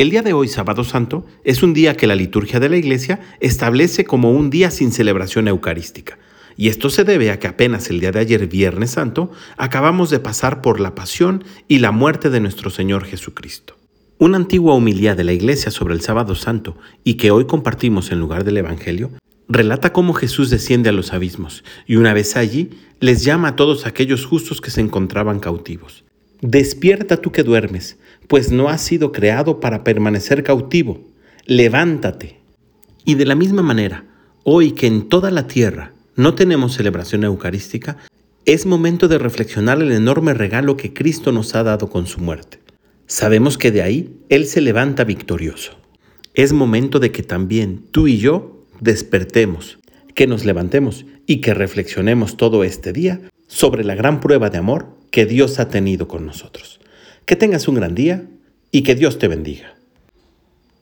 El día de hoy, sábado santo, es un día que la liturgia de la iglesia establece como un día sin celebración eucarística. Y esto se debe a que apenas el día de ayer, Viernes Santo, acabamos de pasar por la pasión y la muerte de nuestro Señor Jesucristo. Una antigua humildad de la iglesia sobre el sábado santo y que hoy compartimos en lugar del Evangelio, relata cómo Jesús desciende a los abismos y una vez allí les llama a todos aquellos justos que se encontraban cautivos. Despierta tú que duermes, pues no has sido creado para permanecer cautivo. Levántate. Y de la misma manera, hoy que en toda la tierra no tenemos celebración eucarística, es momento de reflexionar el enorme regalo que Cristo nos ha dado con su muerte. Sabemos que de ahí Él se levanta victorioso. Es momento de que también tú y yo despertemos, que nos levantemos y que reflexionemos todo este día sobre la gran prueba de amor que Dios ha tenido con nosotros. Que tengas un gran día y que Dios te bendiga.